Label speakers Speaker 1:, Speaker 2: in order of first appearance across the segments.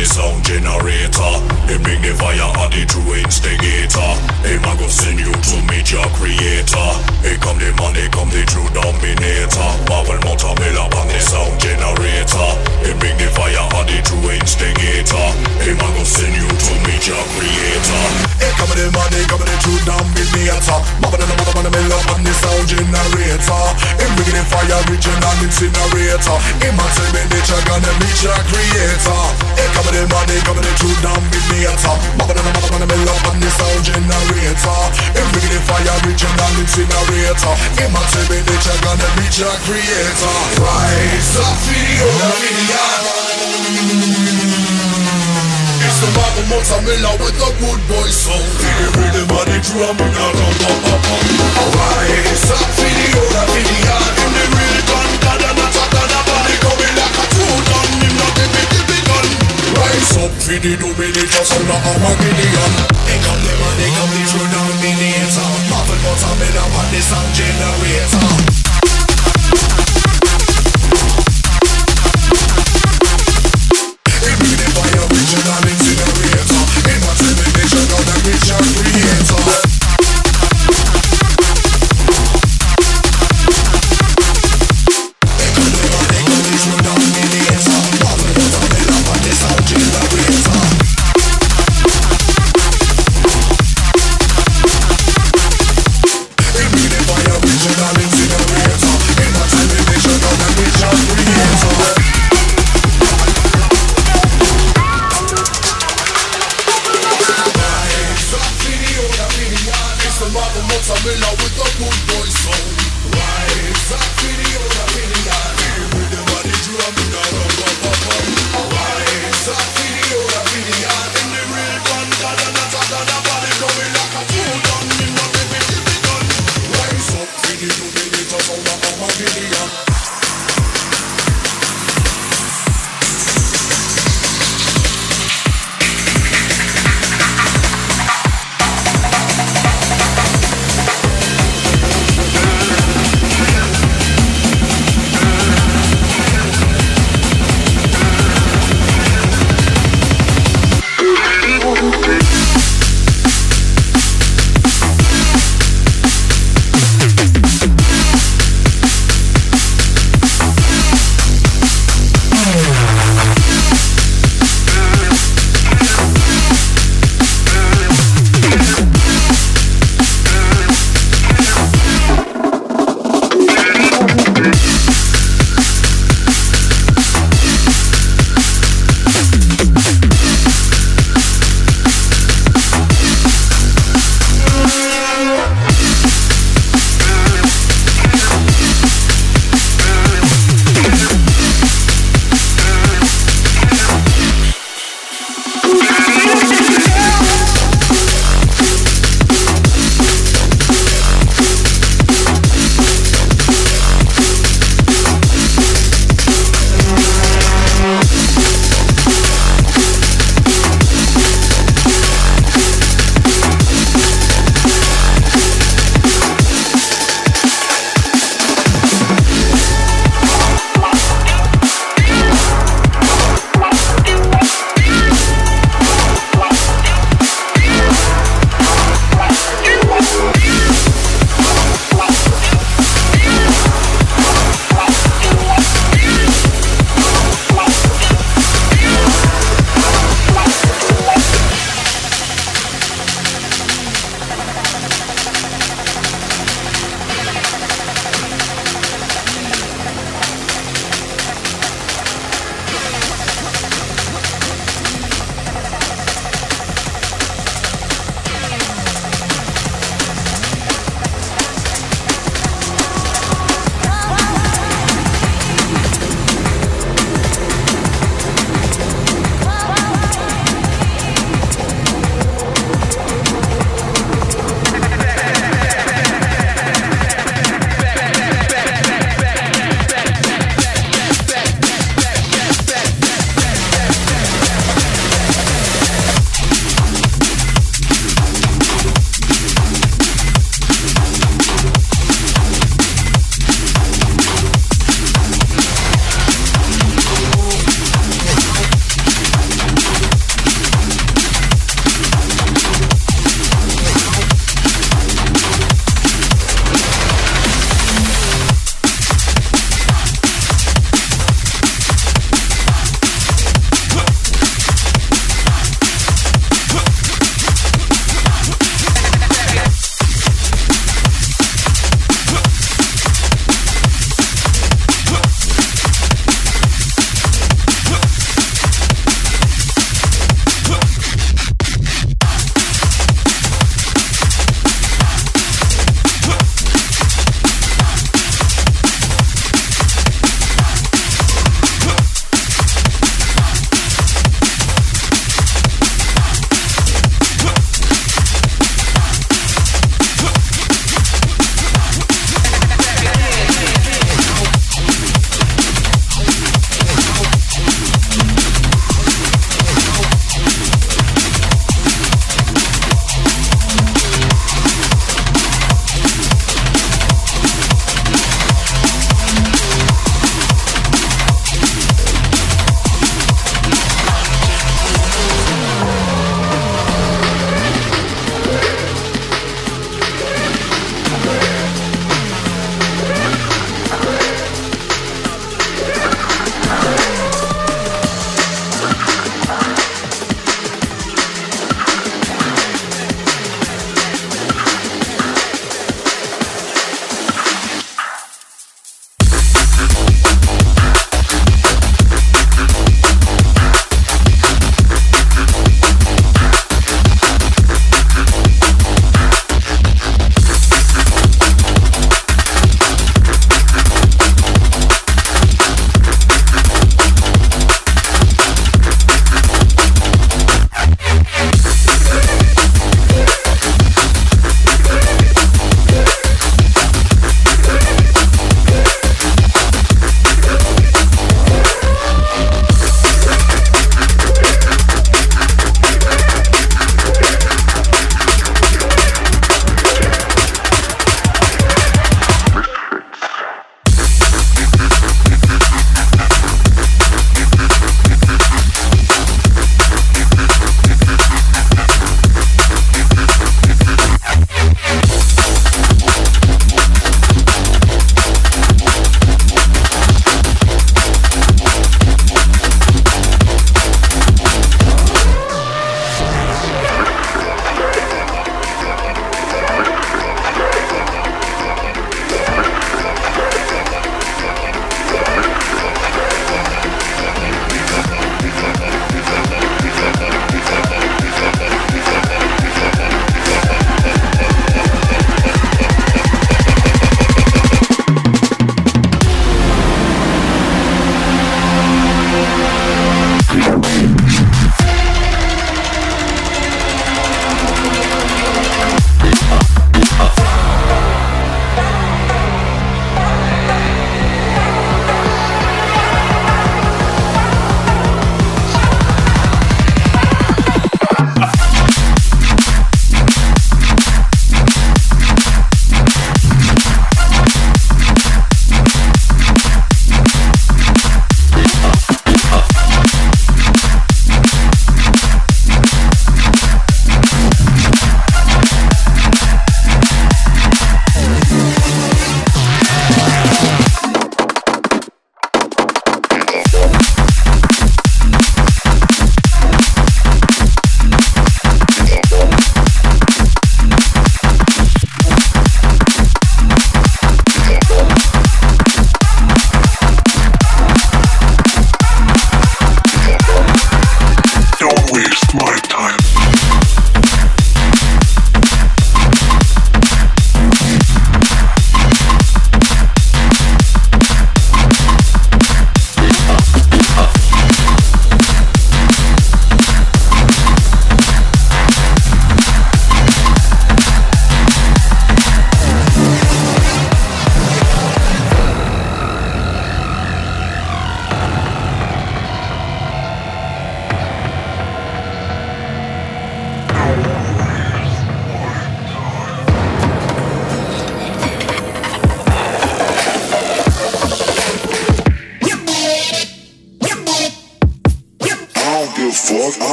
Speaker 1: The sound generator. Him bring the fire at the true instigator Him a go send you to meet your creator. Here come the man, here come the true dominator. Marvel Montamilla on the sound generator. Him bring the fire at the true instigator. Him a go send you to meet your creator. Here come the man, here come the true dominator. Marvel Montamilla on the sound generator. Him bring the fire original incinerator. Him a tell me nature gonna meet your creator. Here come the man, here come the true dominator. Marvel Montamilla on the sound generator Him bring the fire original incinerator Him a tell me nature gonna meet your creator. Rise up, video, video It's the Marvel Montamilla with the good boy soul Feel the rhythm of the drum, now rum, pum, pum, Rise up, video, video In the real and a gun, Rise up, video, dominator, sound of Armageddon Here come the man, here come the true dominator Marvel Montamilla on the sound generator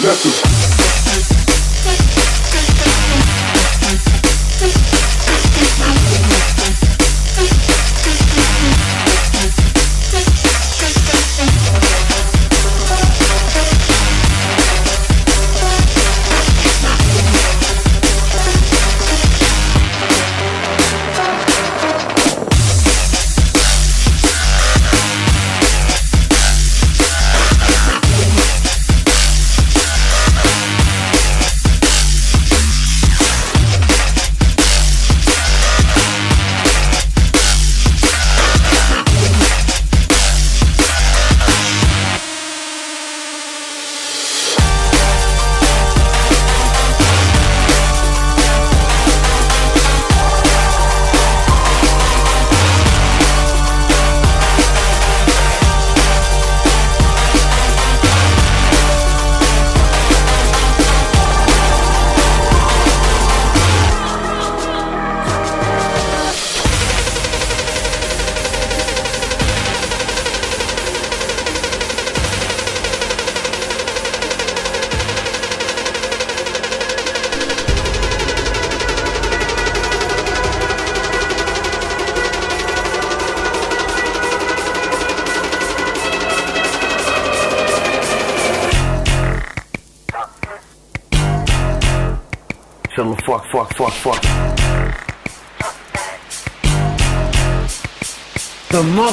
Speaker 2: Let's go.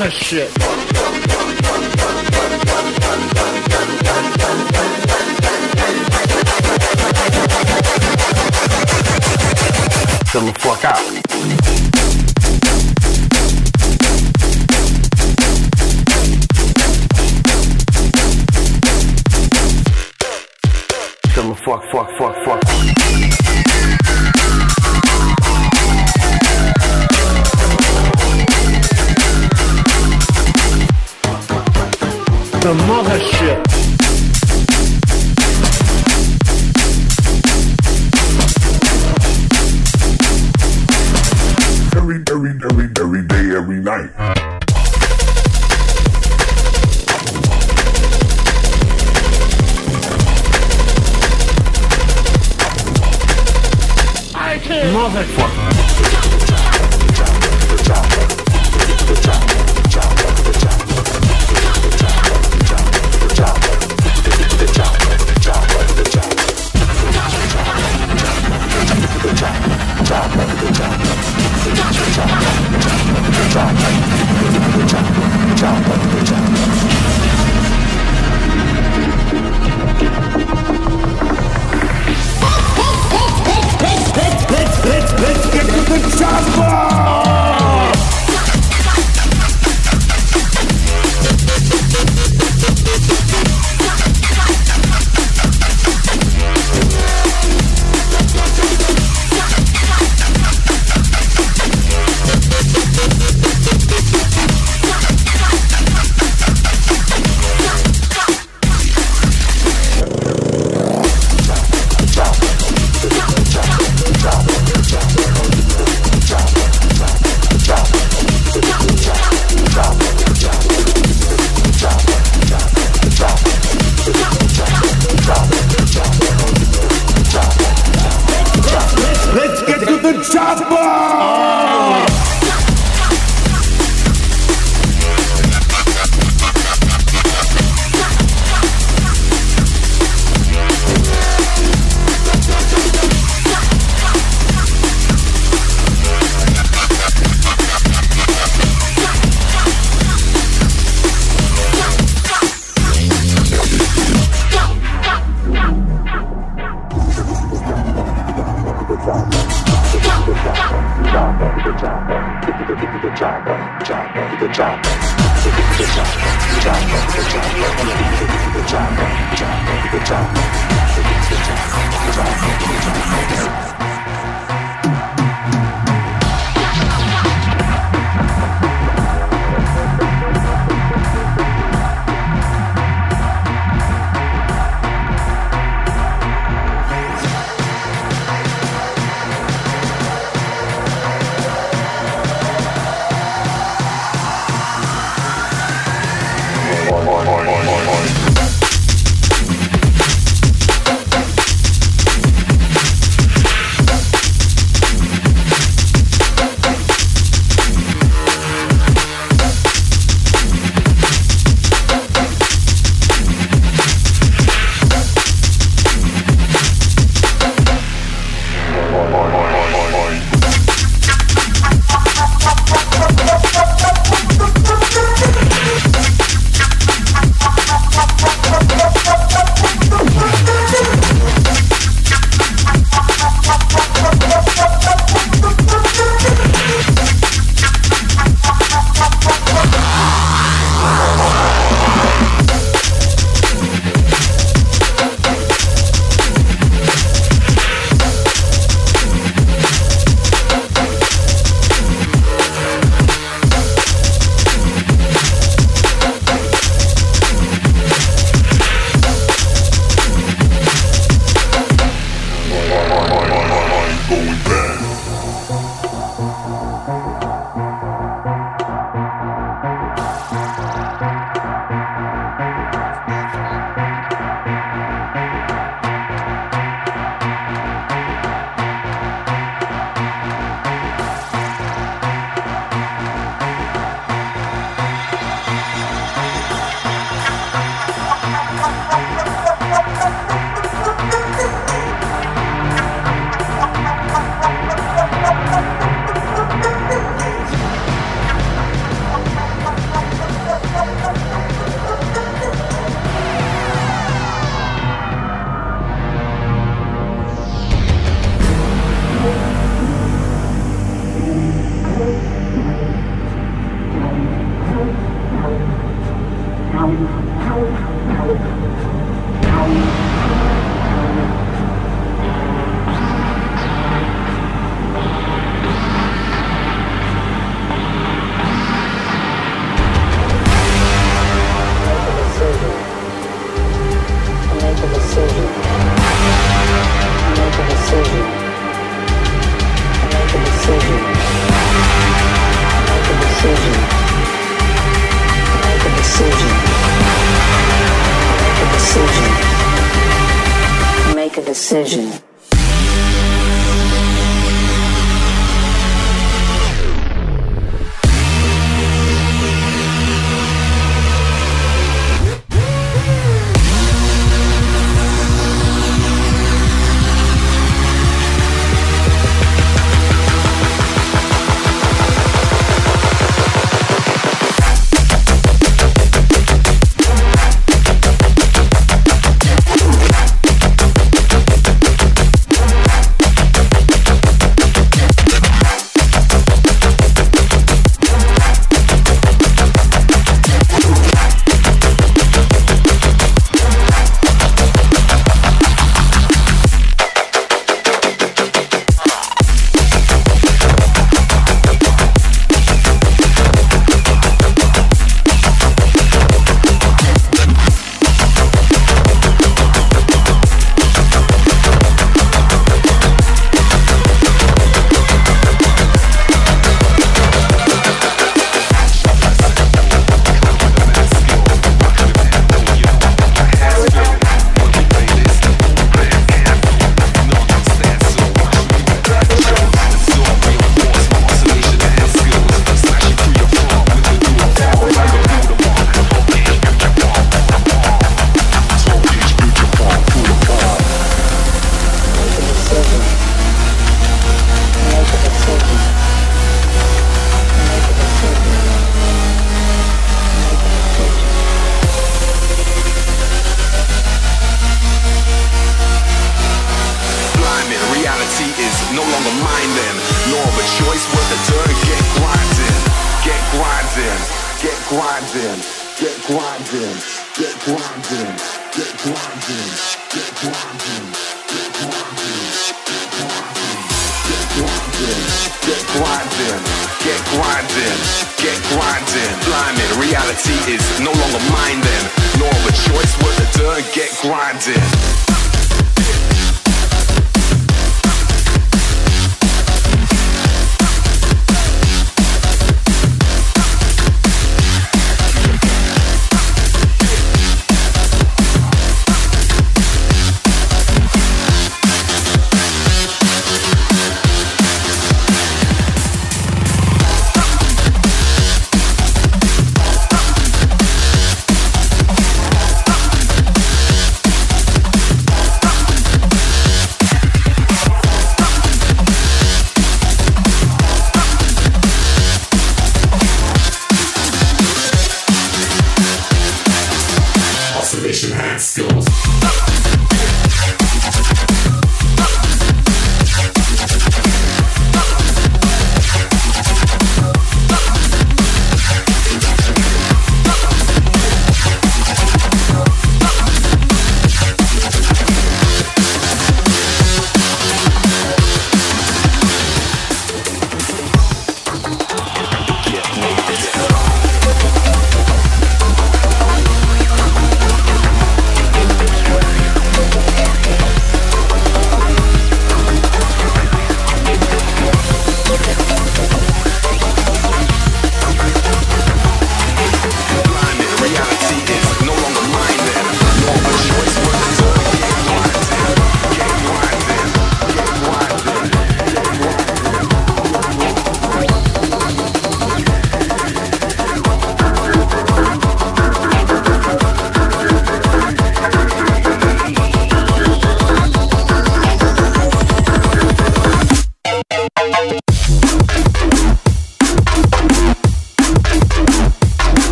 Speaker 2: Mother shit. Motherfucker.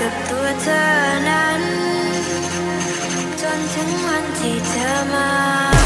Speaker 3: กับตัวเธอนั้น จนถึงวันที่เธอมา